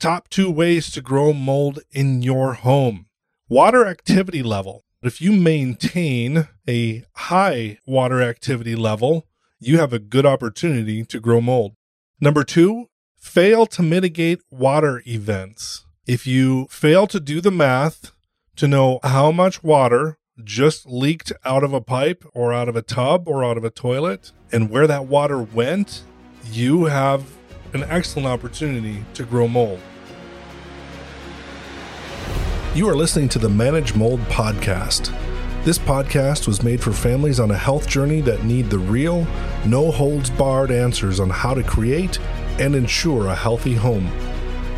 top two ways to grow mold in your home. Water activity level. If you maintain a high water activity level, you have a good opportunity to grow mold. Number two, fail to mitigate water events. If you fail to do the math to know how much water just leaked out of a pipe or out of a tub or out of a toilet and where that water went, you have an excellent opportunity to grow mold. You are listening to the Manage Mold podcast. This podcast was made for families on a health journey that need the real, no holds barred answers on how to create and ensure a healthy home.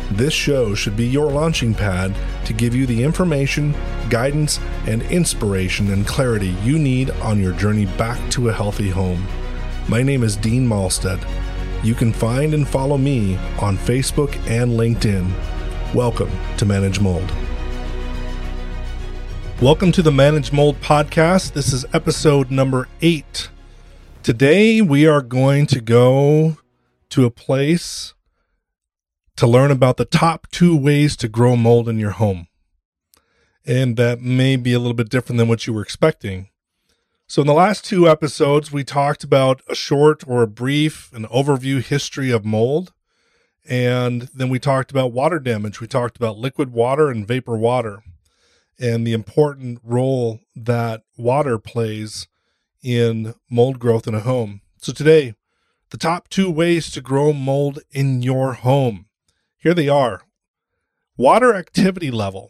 This show should be your launching pad to give you the information, guidance, and inspiration and clarity you need on your journey back to a healthy home. My name is Dean Malstead. You can find and follow me on Facebook and LinkedIn. Welcome to Manage Mold. Welcome to the Manage Mold podcast. This is episode number eight. Today we are going to go to a place to learn about the top two ways to grow mold in your home. And that may be a little bit different than what you were expecting. So, in the last two episodes, we talked about a short or a brief, an overview history of mold. And then we talked about water damage. We talked about liquid water and vapor water and the important role that water plays in mold growth in a home. So, today, the top two ways to grow mold in your home. Here they are water activity level.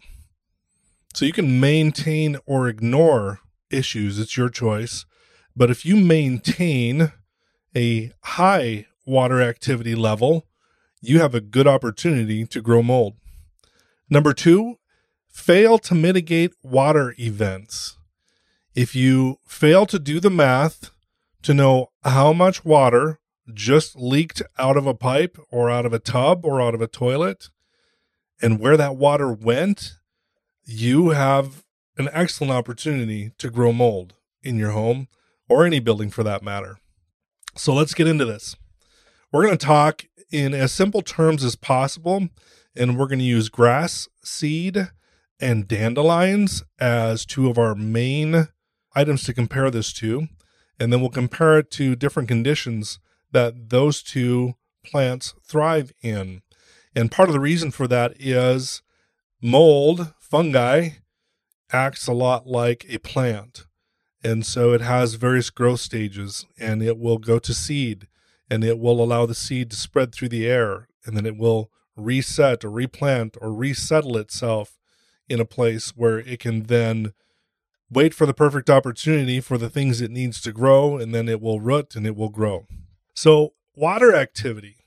So, you can maintain or ignore issues. It's your choice. But if you maintain a high water activity level, you have a good opportunity to grow mold. Number two, fail to mitigate water events. If you fail to do the math to know how much water just leaked out of a pipe or out of a tub or out of a toilet and where that water went, you have an excellent opportunity to grow mold in your home or any building for that matter. So let's get into this. We're going to talk in as simple terms as possible, and we're going to use grass, seed, and dandelions as two of our main items to compare this to. And then we'll compare it to different conditions that those two plants thrive in. And part of the reason for that is mold, fungi, acts a lot like a plant. And so it has various growth stages and it will go to seed and it will allow the seed to spread through the air and then it will reset or replant or resettle itself in a place where it can then wait for the perfect opportunity for the things it needs to grow and then it will root and it will grow. So, water activity.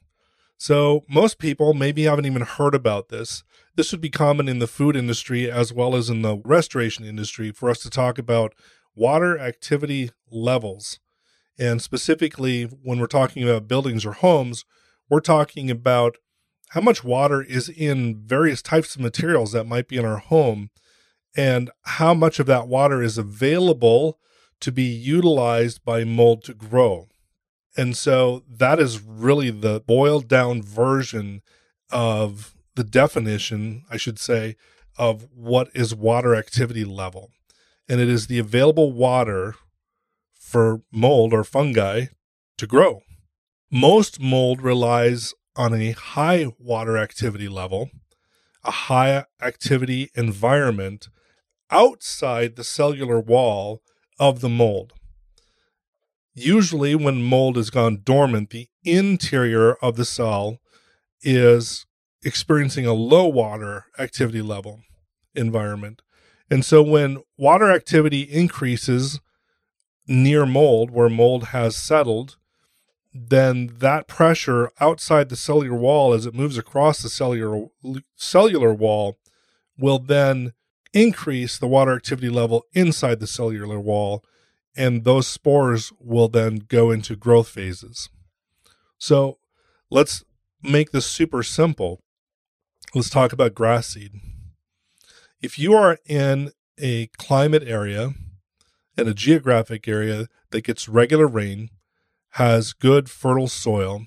So, most people maybe haven't even heard about this. This would be common in the food industry as well as in the restoration industry for us to talk about water activity levels. And specifically, when we're talking about buildings or homes, we're talking about how much water is in various types of materials that might be in our home and how much of that water is available to be utilized by mold to grow. And so that is really the boiled down version of the definition, I should say, of what is water activity level. And it is the available water for mold or fungi to grow. Most mold relies on a high water activity level, a high activity environment outside the cellular wall of the mold. Usually, when mold has gone dormant, the interior of the cell is experiencing a low water activity level environment. And so when water activity increases near mold, where mold has settled, then that pressure outside the cellular wall as it moves across the cellular cellular wall will then increase the water activity level inside the cellular wall and those spores will then go into growth phases. So let's make this super simple let's talk about grass seed. If you are in a climate area and a geographic area that gets regular rain, has good fertile soil,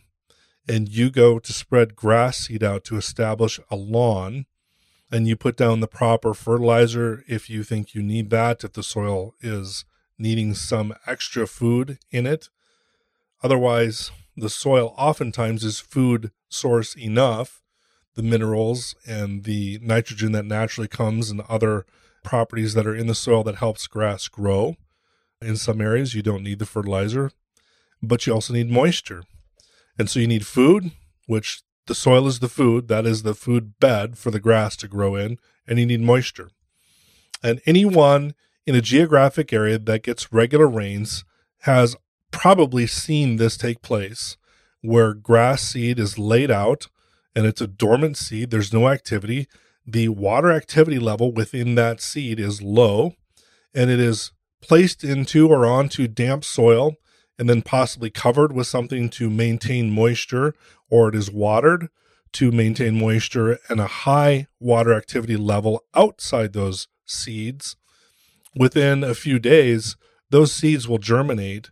and you go to spread grass seed out to establish a lawn, and you put down the proper fertilizer if you think you need that, if the soil is needing some extra food in it. Otherwise, the soil oftentimes is food source enough, the minerals and the nitrogen that naturally comes and other properties that are in the soil that helps grass grow. In some areas, you don't need the fertilizer, but you also need moisture. And so you need food, which the soil is the food, that is the food bed for the grass to grow in, and you need moisture. And anyone in a geographic area that gets regular rains has probably seen this take place where grass seed is laid out and it's a dormant seed, there's no activity. The water activity level within that seed is low and it is placed into or onto damp soil and then possibly covered with something to maintain moisture, or it is watered to maintain moisture and a high water activity level outside those seeds. Within a few days, those seeds will germinate,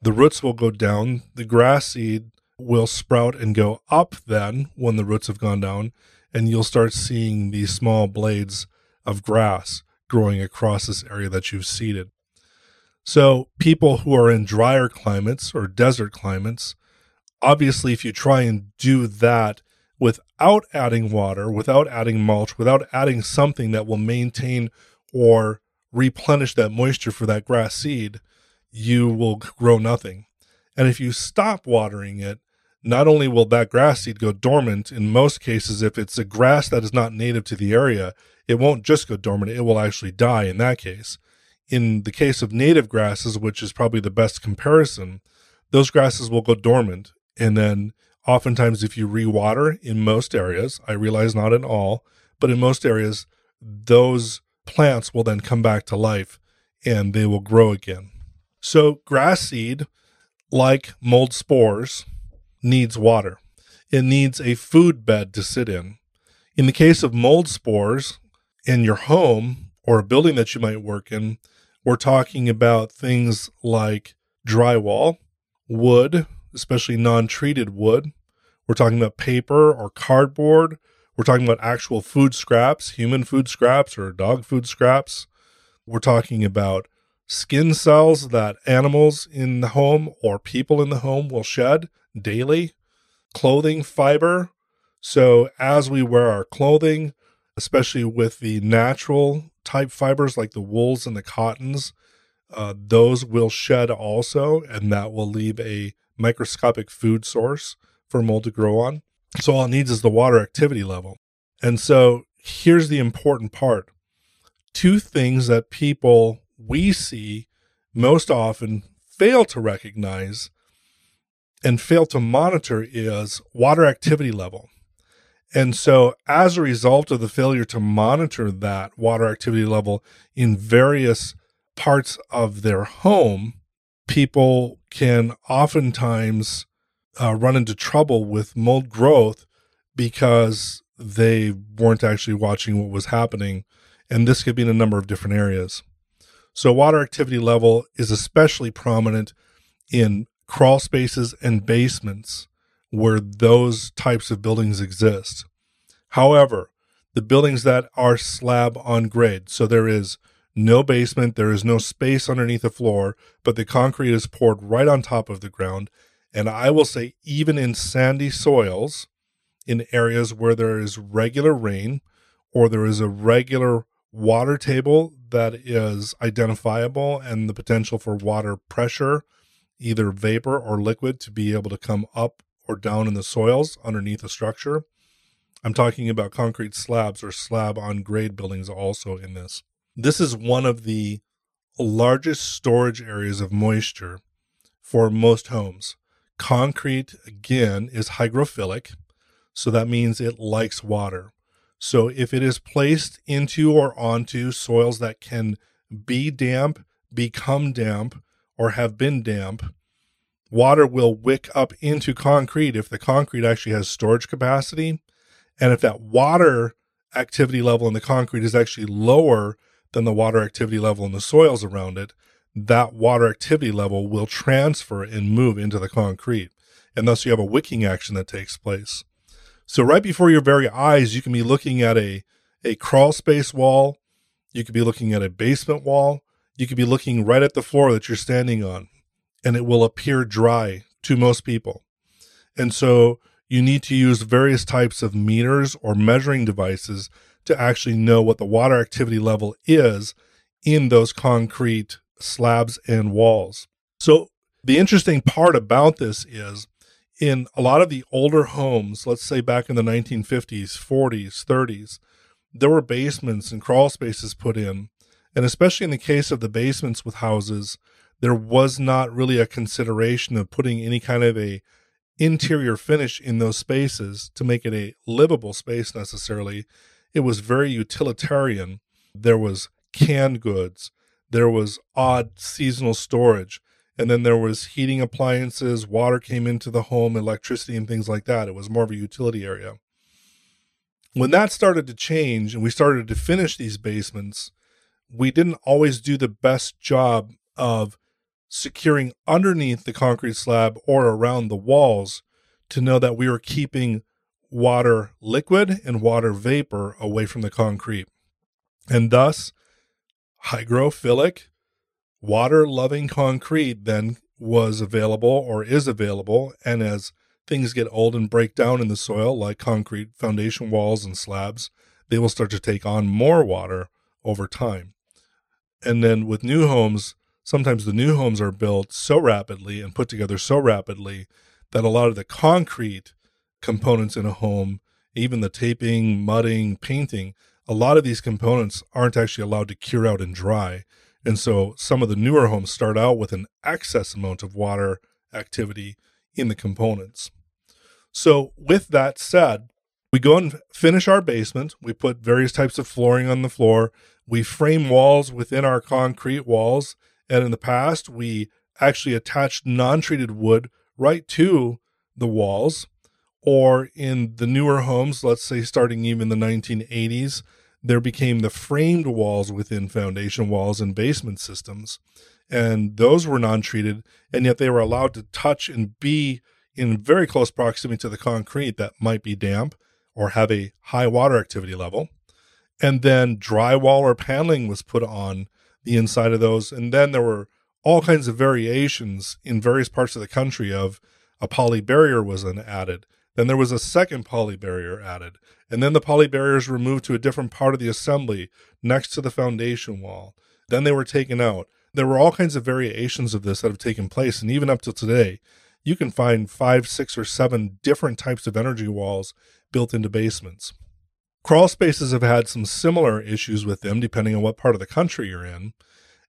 the roots will go down, the grass seed will sprout and go up then when the roots have gone down, and you'll start seeing these small blades of grass growing across this area that you've seeded. So, people who are in drier climates or desert climates, obviously, if you try and do that without adding water, without adding mulch, without adding something that will maintain or replenish that moisture for that grass seed, you will grow nothing. And if you stop watering it, not only will that grass seed go dormant, in most cases, if it's a grass that is not native to the area, it won't just go dormant, it will actually die in that case in the case of native grasses, which is probably the best comparison, those grasses will go dormant. And then oftentimes, if you rewater in most areas, I realize not in all, but in most areas, those plants will then come back to life and they will grow again. So, grass seed, like mold spores, needs water. It needs a food bed to sit in. In the case of mold spores in your home or a building that you might work in, we're talking about things like drywall, wood, especially non treated wood. We're talking about paper or cardboard. We're talking about actual food scraps, human food scraps or dog food scraps. We're talking about skin cells that animals in the home or people in the home will shed daily, clothing fiber. So, as we wear our clothing, especially with the natural type fibers like the wools and the cottons, uh, those will shed also, and that will leave a microscopic food source for mold to grow on. So all it needs is the water activity level. And so here's the important part two things that people we see most often fail to recognize and fail to monitor is water activity level. And so, as a result of the failure to monitor that water activity level in various parts of their home, people can oftentimes uh, run into trouble with mold growth because they weren't actually watching what was happening. And this could be in a number of different areas. So, water activity level is especially prominent in crawl spaces and basements where those types of buildings exist. However, the buildings that are slab on grade, so there is no basement, there is no space underneath the floor, but the concrete is poured right on top of the ground. And I will say, even in sandy soils, in areas where there is regular rain or there is a regular water table that is identifiable and the potential for water pressure, either vapor or liquid, to be able to come up or down in the soils underneath a structure. I'm talking about concrete slabs or slab on grade buildings also in this. This is one of the largest storage areas of moisture for most homes. Concrete, again, is hygrophilic, so that means it likes water. So if it is placed into or onto soils that can be damp, become damp, or have been damp, water will wick up into concrete if the concrete actually has storage capacity. And if that water activity level in the concrete is actually lower than the water activity level in the soils around it, that water activity level will transfer and move into the concrete. and thus you have a wicking action that takes place. So right before your very eyes, you can be looking at a, a crawl space wall. You could be looking at a basement wall. You could be looking right at the floor that you're standing on, and it will appear dry to most people. And so you need to use various types of meters or measuring devices to actually know what the water activity level is in those concrete slabs and walls. So the interesting part about this is in a lot of the older homes, let's say back in the 1950s, 40s, 30s, there were basements and crawl spaces put in. And especially in the case of the basements with houses, there was not really a consideration of putting any kind of a interior finish in those spaces to make it a livable space necessarily. It was very utilitarian. There was canned goods, there was odd seasonal storage, and then there was heating appliances, water came into the home, electricity and things like that. It was more of a utility area. When that started to change and we started to finish these basements, we didn't always do the best job of securing underneath the concrete slab or around the walls to know that we were keeping water liquid and water vapor away from the concrete. And thus, hygrophilic, water loving concrete then was available or is available. And as things get old and break down in the soil, like concrete foundation walls and slabs, they will start to take on more water over time. And then with new homes, sometimes the new homes are built so rapidly and put together so rapidly that a lot of the concrete components in a home, even the taping, mudding, painting, a lot of these components aren't actually allowed to cure out and dry. And so some of the newer homes start out with an excess amount of water activity in the components. So, with that said, we go and finish our basement. We put various types of flooring on the floor. We frame walls within our concrete walls and in the past, we actually attached non treated wood right to the walls. Or in the newer homes, let's say starting even the 1980s, there became the framed walls within foundation walls and basement systems. And those were non treated, and yet they were allowed to touch and be in very close proximity to the concrete that might be damp or have a high water activity level. And then drywall or paneling was put on the inside of those. And then there were all kinds of variations in various parts of the country of a poly barrier was added. Then there was a second poly barrier added. And then the poly barriers were moved to a different part of the assembly next to the foundation wall. Then they were taken out. There were all kinds of variations of this that have taken place. And even up to today, you can find five, six, or seven different types of energy walls built into basements. Crawl spaces have had some similar issues with them depending on what part of the country you're in.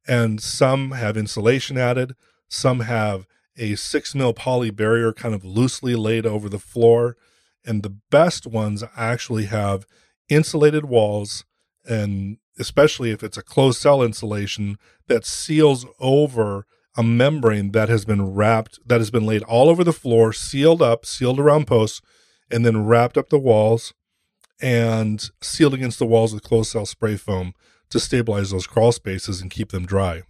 And some have insulation added, some have a six mil poly barrier kind of loosely laid over the floor. And the best ones actually have insulated walls, and especially if it's a closed cell insulation that seals over a membrane that has been wrapped, that has been laid all over the floor, sealed up, sealed around posts, and then wrapped up the walls and sealed against the walls with closed cell spray foam to stabilize those crawl spaces and keep them dry.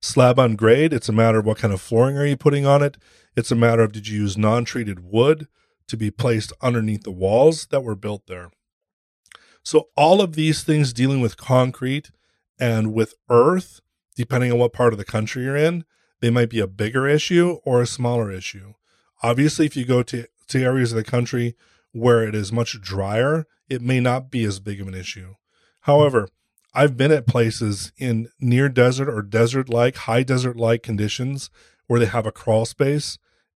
Slab on grade, it's a matter of what kind of flooring are you putting on it. It's a matter of did you use non treated wood to be placed underneath the walls that were built there. So, all of these things dealing with concrete and with earth, depending on what part of the country you're in, they might be a bigger issue or a smaller issue. Obviously, if you go to, to areas of the country where it is much drier, it may not be as big of an issue. However, I've been at places in near desert or desert like, high desert like conditions where they have a crawl space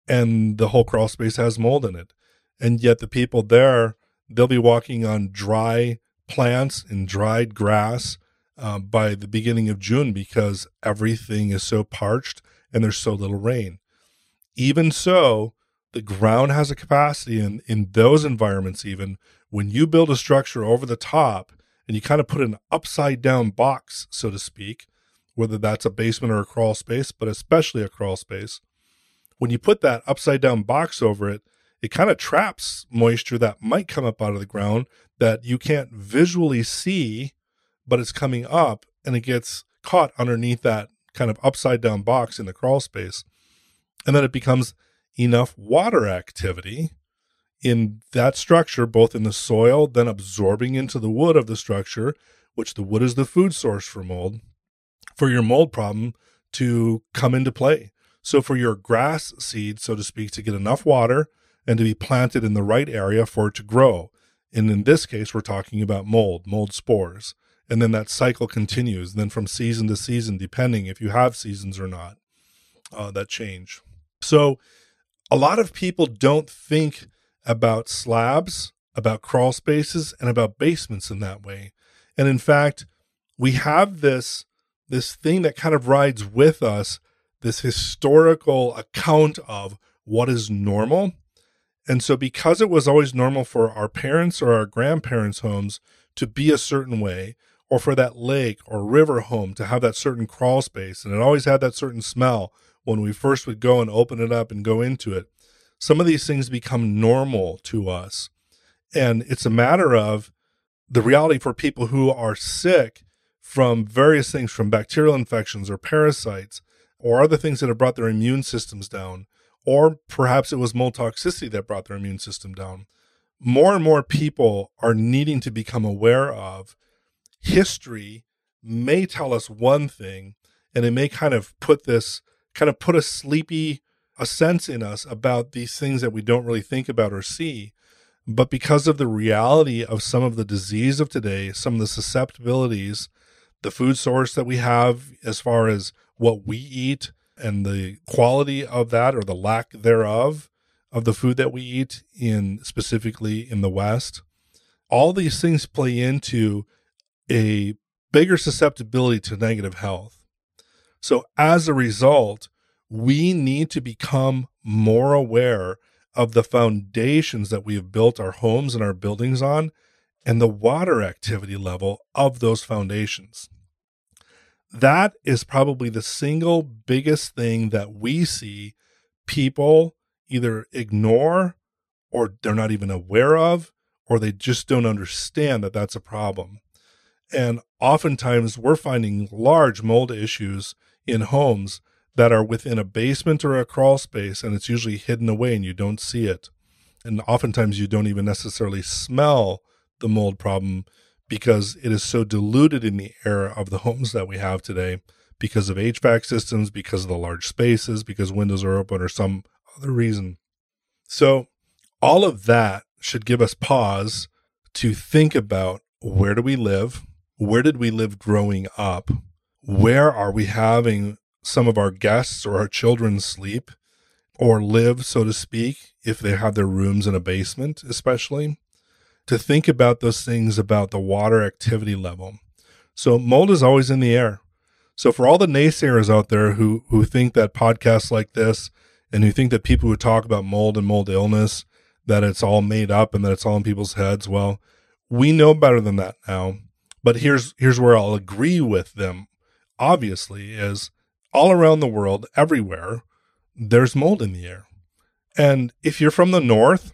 and the whole crawl space has mold in it. And yet the people there, they'll be walking on dry plants and dried grass uh, by the beginning of June because everything is so parched and there's so little rain. Even so, the ground has a capacity in, in those environments, even when you build a structure over the top and you kind of put an upside down box, so to speak, whether that's a basement or a crawl space, but especially a crawl space, when you put that upside down box over it, it kind of traps moisture that might come up out of the ground that you can't visually see, but it's coming up and it gets caught underneath that kind of upside down box in the crawl space. And then it becomes enough water activity in that structure, both in the soil, then absorbing into the wood of the structure, which the wood is the food source for mold, for your mold problem to come into play. So, for your grass seed, so to speak, to get enough water and to be planted in the right area for it to grow. And in this case, we're talking about mold, mold spores. And then that cycle continues. Then from season to season, depending if you have seasons or not, uh, that change. So a lot of people don't think about slabs, about crawl spaces, and about basements in that way. And in fact, we have this this thing that kind of rides with us, this historical account of what is normal and so, because it was always normal for our parents or our grandparents' homes to be a certain way, or for that lake or river home to have that certain crawl space, and it always had that certain smell when we first would go and open it up and go into it, some of these things become normal to us. And it's a matter of the reality for people who are sick from various things, from bacterial infections or parasites, or other things that have brought their immune systems down or perhaps it was mold toxicity that brought their immune system down. More and more people are needing to become aware of history may tell us one thing and it may kind of put this kind of put a sleepy a sense in us about these things that we don't really think about or see but because of the reality of some of the disease of today some of the susceptibilities the food source that we have as far as what we eat and the quality of that or the lack thereof of the food that we eat in specifically in the West. All these things play into a bigger susceptibility to negative health. So as a result, we need to become more aware of the foundations that we have built our homes and our buildings on and the water activity level of those foundations that is probably the single biggest thing that we see people either ignore or they're not even aware of or they just don't understand that that's a problem. And oftentimes we're finding large mold issues in homes that are within a basement or a crawl space and it's usually hidden away and you don't see it. And oftentimes you don't even necessarily smell the mold problem because it is so diluted in the air of the homes that we have today because of HVAC systems, because of the large spaces, because windows are open, or some other reason. So, all of that should give us pause to think about where do we live? Where did we live growing up? Where are we having some of our guests or our children sleep or live, so to speak, if they have their rooms in a basement, especially? to think about those things about the water activity level. So mold is always in the air. So for all the naysayers out there who who think that podcasts like this and who think that people who talk about mold and mold illness that it's all made up and that it's all in people's heads, well, we know better than that now. But here's here's where I'll agree with them. Obviously, is all around the world, everywhere, there's mold in the air. And if you're from the north,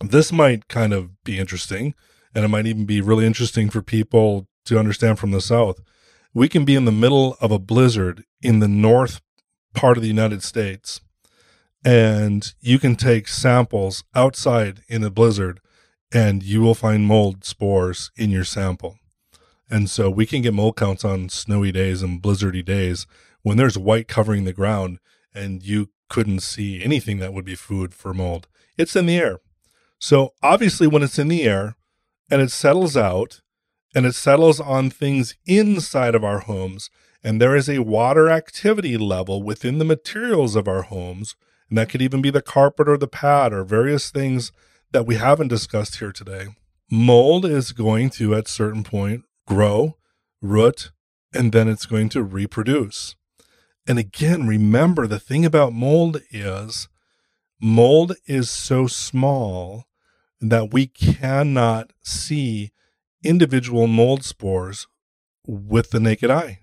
this might kind of be interesting, and it might even be really interesting for people to understand from the South. We can be in the middle of a blizzard in the north part of the United States, and you can take samples outside in a blizzard, and you will find mold spores in your sample. And so we can get mold counts on snowy days and blizzardy days when there's white covering the ground and you couldn't see anything that would be food for mold. It's in the air. So obviously, when it's in the air and it settles out and it settles on things inside of our homes, and there is a water activity level within the materials of our homes, and that could even be the carpet or the pad or various things that we haven't discussed here today. Mold is going to, at certain point, grow, root, and then it's going to reproduce. And again, remember the thing about mold is mold is so small that we cannot see individual mold spores with the naked eye.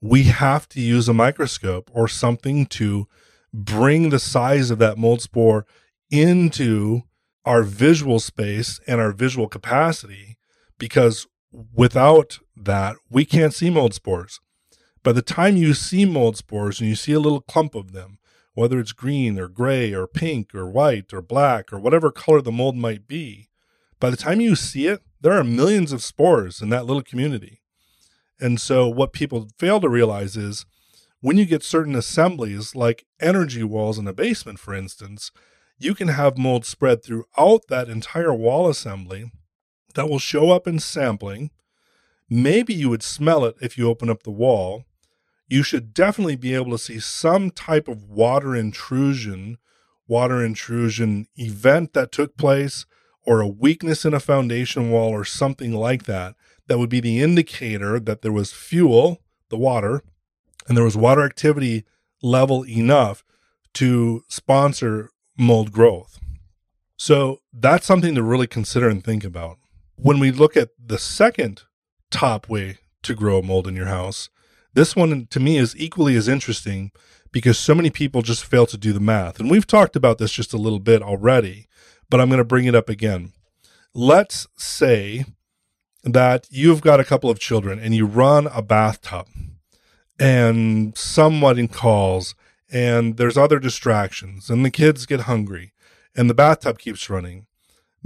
We have to use a microscope or something to bring the size of that mold spore into our visual space and our visual capacity because without that, we can't see mold spores. By the time you see mold spores and you see a little clump of them, whether it's green or gray or pink or white or black or whatever color the mold might be, by the time you see it, there are millions of spores in that little community. And so, what people fail to realize is when you get certain assemblies, like energy walls in a basement, for instance, you can have mold spread throughout that entire wall assembly that will show up in sampling. Maybe you would smell it if you open up the wall. You should definitely be able to see some type of water intrusion, water intrusion event that took place, or a weakness in a foundation wall, or something like that. That would be the indicator that there was fuel, the water, and there was water activity level enough to sponsor mold growth. So that's something to really consider and think about. When we look at the second top way to grow mold in your house, this one to me is equally as interesting because so many people just fail to do the math. And we've talked about this just a little bit already, but I'm going to bring it up again. Let's say that you've got a couple of children and you run a bathtub and someone calls and there's other distractions and the kids get hungry and the bathtub keeps running.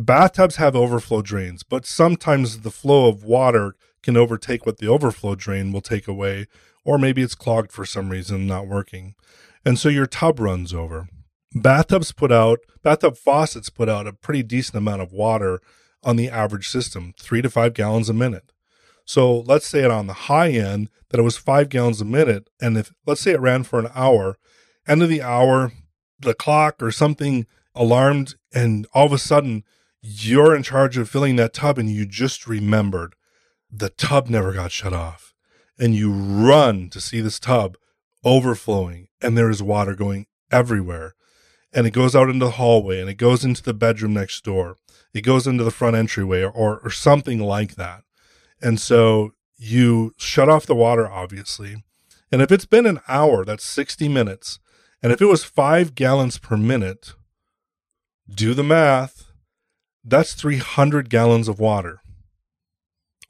Bathtubs have overflow drains, but sometimes the flow of water can overtake what the overflow drain will take away, or maybe it's clogged for some reason, not working. And so your tub runs over. Bathtubs put out, bathtub faucets put out a pretty decent amount of water on the average system, three to five gallons a minute. So let's say it on the high end that it was five gallons a minute. And if let's say it ran for an hour, end of the hour, the clock or something alarmed, and all of a sudden you're in charge of filling that tub and you just remembered the tub never got shut off. And you run to see this tub overflowing and there is water going everywhere. And it goes out into the hallway and it goes into the bedroom next door. It goes into the front entryway or, or, or something like that. And so you shut off the water, obviously. And if it's been an hour, that's 60 minutes. And if it was five gallons per minute, do the math. That's 300 gallons of water.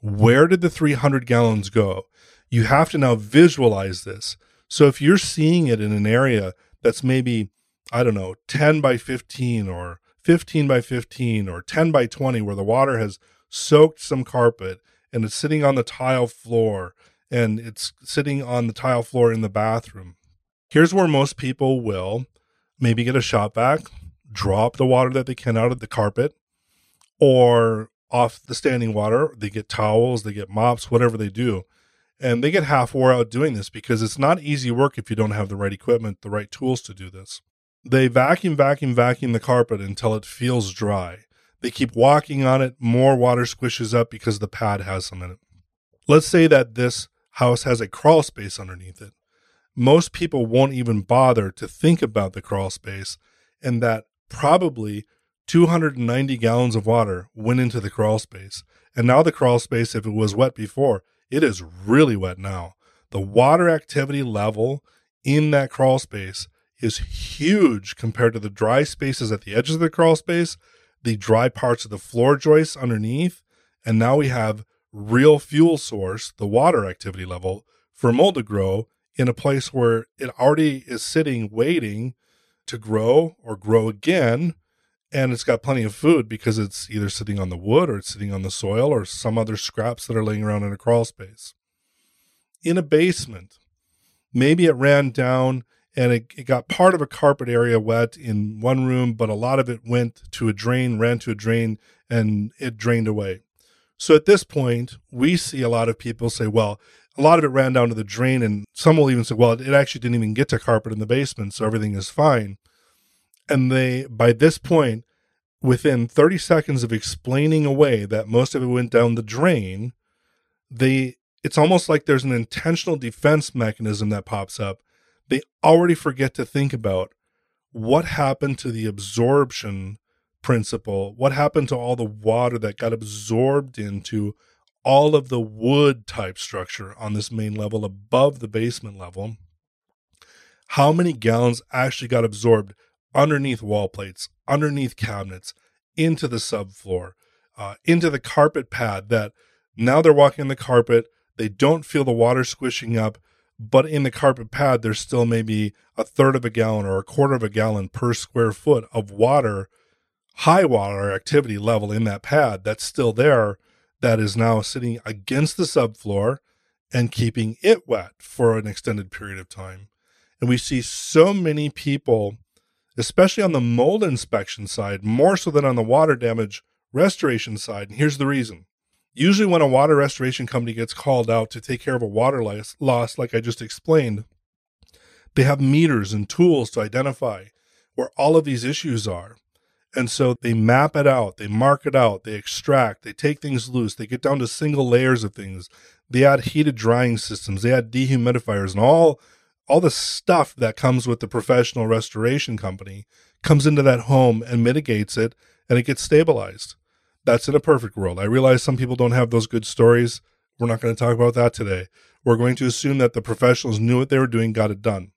Where did the 300 gallons go? You have to now visualize this. So if you're seeing it in an area that's maybe, I don't know, 10 by 15 or 15 by 15 or 10 by 20, where the water has soaked some carpet and it's sitting on the tile floor and it's sitting on the tile floor in the bathroom. Here's where most people will maybe get a shop vac, drop the water that they can out of the carpet or off the standing water. They get towels, they get mops, whatever they do. And they get half wore out doing this because it's not easy work if you don't have the right equipment, the right tools to do this. They vacuum, vacuum, vacuum the carpet until it feels dry. They keep walking on it, more water squishes up because the pad has some in it. Let's say that this house has a crawl space underneath it. Most people won't even bother to think about the crawl space, and that probably 290 gallons of water went into the crawl space. And now the crawl space, if it was wet before, it is really wet now. The water activity level in that crawl space is huge compared to the dry spaces at the edges of the crawl space the dry parts of the floor joists underneath. And now we have real fuel source, the water activity level for mold to grow in a place where it already is sitting waiting to grow or grow again. And it's got plenty of food because it's either sitting on the wood or it's sitting on the soil or some other scraps that are laying around in a crawl space. In a basement, maybe it ran down and it, it got part of a carpet area wet in one room, but a lot of it went to a drain, ran to a drain, and it drained away. So at this point, we see a lot of people say, well, a lot of it ran down to the drain, and some will even say, well, it actually didn't even get to carpet in the basement, so everything is fine. And they, by this point, within 30 seconds of explaining away that most of it went down the drain, they it's almost like there's an intentional defense mechanism that pops up they already forget to think about what happened to the absorption principle, what happened to all the water that got absorbed into all of the wood type structure on this main level above the basement level. How many gallons actually got absorbed underneath wall plates, underneath cabinets, into the subfloor, uh, into the carpet pad that now they're walking on the carpet. They don't feel the water squishing up, but in the carpet pad, there's still maybe a third of a gallon or a quarter of a gallon per square foot of water, high water activity level in that pad that's still there that is now sitting against the subfloor and keeping it wet for an extended period of time. And we see so many people, especially on the mold inspection side, more so than on the water damage restoration side. And here's the reason. Usually, when a water restoration company gets called out to take care of a water loss, like I just explained, they have meters and tools to identify where all of these issues are. And so they map it out, they mark it out, they extract, they take things loose, they get down to single layers of things. They add heated drying systems, they add dehumidifiers, and all all the stuff that comes with the professional restoration company comes into that home and mitigates it and it gets stabilized. That's in a perfect world. I realize some people don't have those good stories. We're not going to talk about that today. We're going to assume that the professionals knew what they were doing, got it done.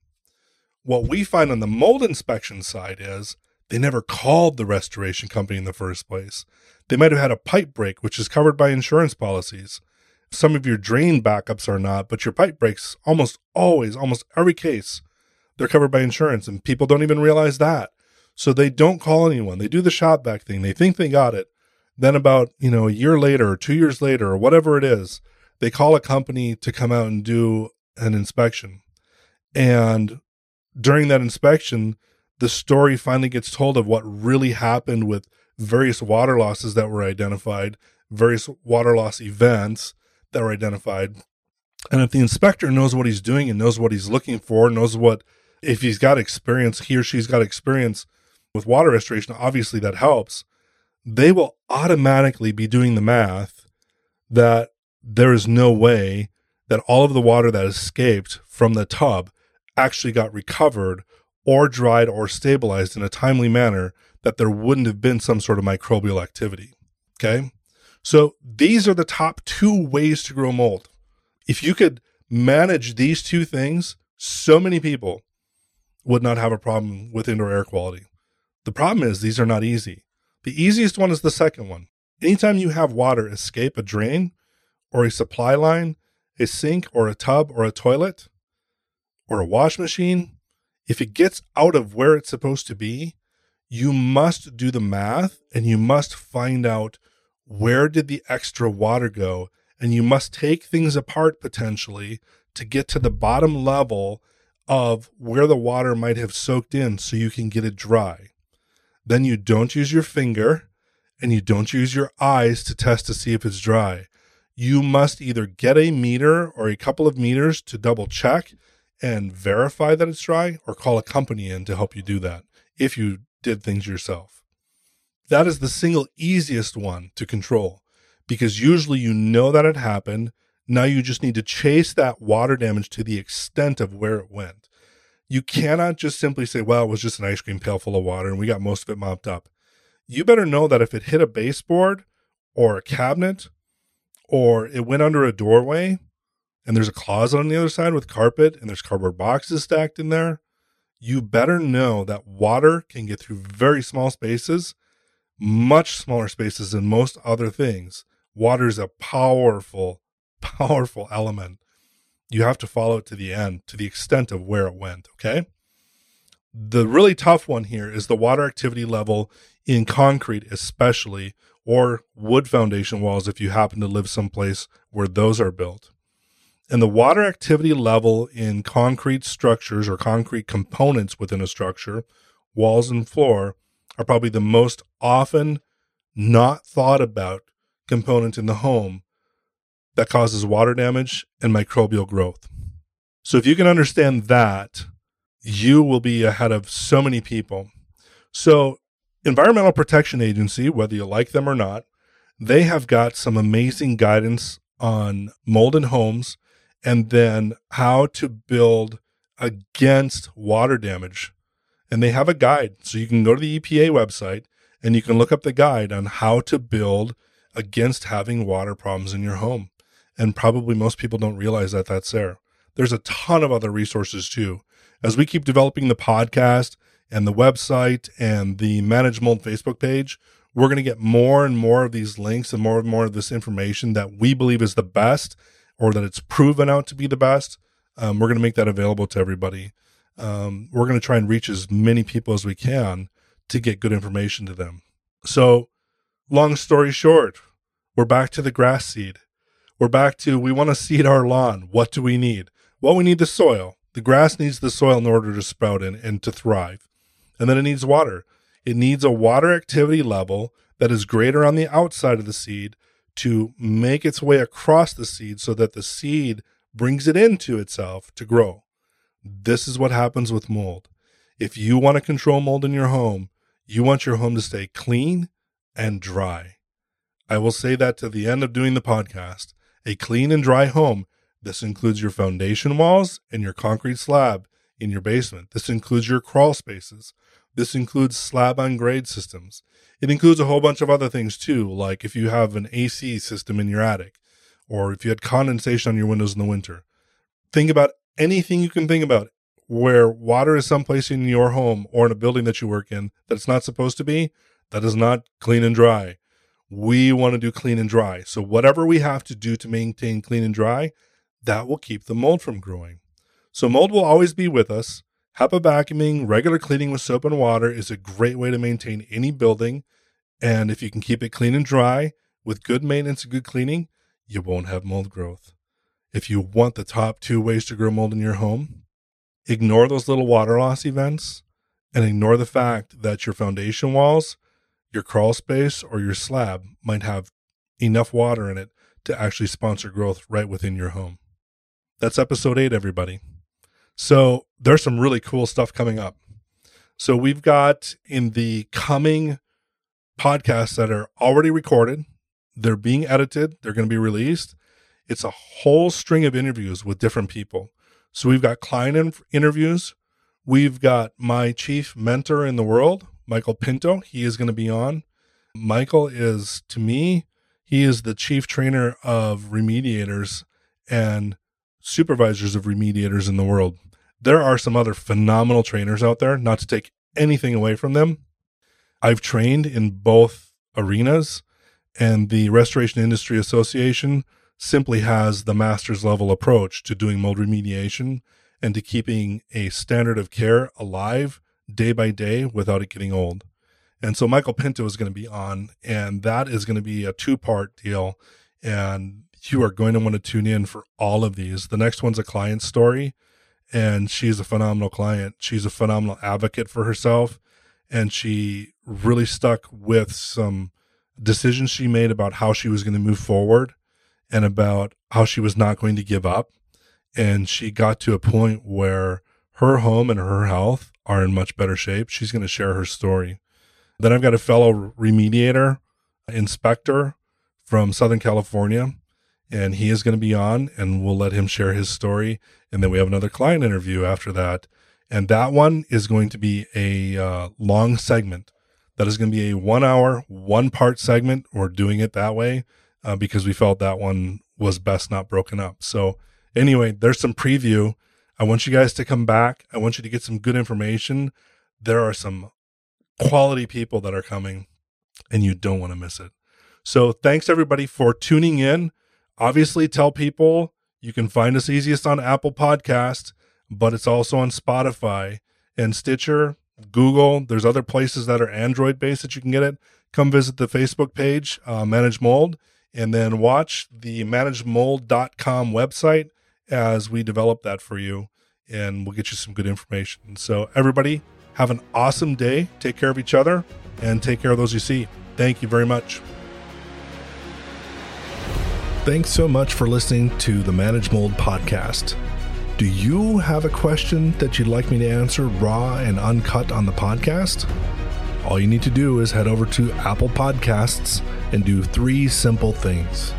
What we find on the mold inspection side is they never called the restoration company in the first place. They might have had a pipe break, which is covered by insurance policies. Some of your drain backups are not, but your pipe breaks almost always, almost every case, they're covered by insurance, and people don't even realize that. So they don't call anyone. They do the shop vac thing. They think they got it. Then about, you know, a year later or two years later or whatever it is, they call a company to come out and do an inspection. And during that inspection, the story finally gets told of what really happened with various water losses that were identified, various water loss events, that were identified. And if the inspector knows what he's doing and knows what he's looking for, knows what, if he's got experience, he or she's got experience with water restoration, obviously that helps. They will automatically be doing the math that there is no way that all of the water that escaped from the tub actually got recovered or dried or stabilized in a timely manner that there wouldn't have been some sort of microbial activity. Okay. So these are the top two ways to grow mold. If you could manage these two things, so many people would not have a problem with indoor air quality. The problem is these are not easy. The easiest one is the second one. Anytime you have water escape a drain or a supply line, a sink or a tub or a toilet or a wash machine, if it gets out of where it's supposed to be, you must do the math and you must find out where did the extra water go? And you must take things apart potentially to get to the bottom level of where the water might have soaked in so you can get it dry. Then you don't use your finger and you don't use your eyes to test to see if it's dry. You must either get a meter or a couple of meters to double check and verify that it's dry or call a company in to help you do that if you did things yourself that is the single easiest one to control because usually you know that it happened. Now you just need to chase that water damage to the extent of where it went. You cannot just simply say, well, it was just an ice cream pail full of water and we got most of it mopped up. You better know that if it hit a baseboard or a cabinet or it went under a doorway and there's a closet on the other side with carpet and there's cardboard boxes stacked in there, you better know that water can get through very small spaces much smaller spaces than most other things. Water is a powerful, powerful element. You have to follow it to the end, to the extent of where it went. Okay. The really tough one here is the water activity level in concrete, especially, or wood foundation walls if you happen to live someplace where those are built. And the water activity level in concrete structures or concrete components within a structure, walls and floor, are probably the most often not thought about component in the home that causes water damage and microbial growth. So if you can understand that, you will be ahead of so many people. So Environmental Protection Agency, whether you like them or not, they have got some amazing guidance on mold in homes and then how to build against water damage and they have a guide. So you can go to the EPA website and you can look up the guide on how to build against having water problems in your home. And probably most people don't realize that that's there. There's a ton of other resources too. As we keep developing the podcast and the website and the Manage Mold Facebook page, we're going to get more and more of these links and more and more of this information that we believe is the best or that it's proven out to be the best Um, we're going to make that available to everybody. Um, we're going to try and reach as many people as we can to get good information to them. So, long story short, we're back to the grass seed. We're back to we want to seed our lawn. What do we need? Well, we need the soil. The grass needs the soil in order to sprout and, and to thrive. And then it needs water. It needs a water activity level that is greater on the outside of the seed to make its way across the seed so that the seed brings it into itself to grow. This is what happens with mold. If you want to control mold in your home, you want your home to stay clean and dry. I will say that to the end of doing the podcast. A clean and dry home. This includes your foundation walls and your concrete slab in your basement. This includes your crawl spaces. This includes slab on grade systems. It includes a whole bunch of other things too, like if you have an AC system in your attic, or if you had condensation on your windows in the winter. Think about anything you can think about where water is someplace in your home or in a building that you work in that it's not supposed to be. That is not clean and dry. We want to do clean and dry. So, whatever we have to do to maintain clean and dry, that will keep the mold from growing. So, mold will always be with us. HEPA vacuuming, regular cleaning with soap and water is a great way to maintain any building. And if you can keep it clean and dry with good maintenance and good cleaning, you won't have mold growth. If you want the top two ways to grow mold in your home, ignore those little water loss events and ignore the fact that your foundation walls, your crawl space, or your slab might have enough water in it to actually sponsor growth right within your home. That's episode eight, everybody. So there's some really cool stuff coming up. So we've got in the coming podcasts that are already recorded, they're being edited, they're going to be released. It's a whole string of interviews with different people. So we've got client in- interviews. We've got my chief mentor in the world, Michael Pinto. He is going to be on. Michael is, to me, he is the chief trainer of remediators and supervisors of remediators in the world. There are some other phenomenal trainers out there, not to take anything away from them. I've trained in both arenas, and the Restoration Industry Association simply has the master's level approach to doing mold remediation and to keeping a standard of care alive day by day without it getting old. And so Michael Pinto is going to be on, and that is going to be a two part deal. And you are going to want to tune in for all of these. The next one's a client story, and she's a phenomenal client. She's a phenomenal advocate for herself, and she really stuck with some decisions she made about how she was going to move forward and about how she was not going to give up. And she got to a point where her home and her health are in much better shape. She's going to share her story. Then I've got a fellow remediator, inspector from Southern California, and he is going to be on, and we'll let him share his story. And then we have another client interview after that. And that one is going to be a uh, long segment. That is going to be a one hour, one part segment. We're doing it that way uh, because we felt that one was best not broken up. So, anyway, there's some preview. I want you guys to come back. I want you to get some good information. There are some quality people that are coming, and you don't want to miss it. So, thanks everybody for tuning in. Obviously, tell people you can find us easiest on Apple Podcast, but it's also on Spotify and Stitcher, Google. There's other places that are Android based that you can get it. Come visit the Facebook page, uh, Manage Mold and then watch the managemold.com website as we develop that for you and we'll get you some good information. So, everybody, have an awesome day. Take care of each other and take care of those you see. Thank you very much. Thanks so much for listening to the Manage Mold podcast. Do you have a question that you'd like me to answer raw and uncut on the podcast? All you need to do is head over to Apple Podcasts and do three simple things.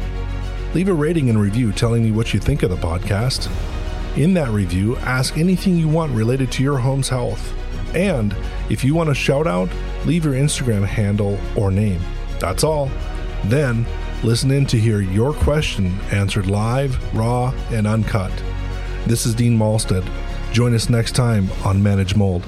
Leave a rating and review telling me what you think of the podcast. In that review, ask anything you want related to your home's health. And if you want a shout out, leave your Instagram handle or name. That's all. Then listen in to hear your question answered live, raw, and uncut. This is Dean Malstead. Join us next time on Manage Mold.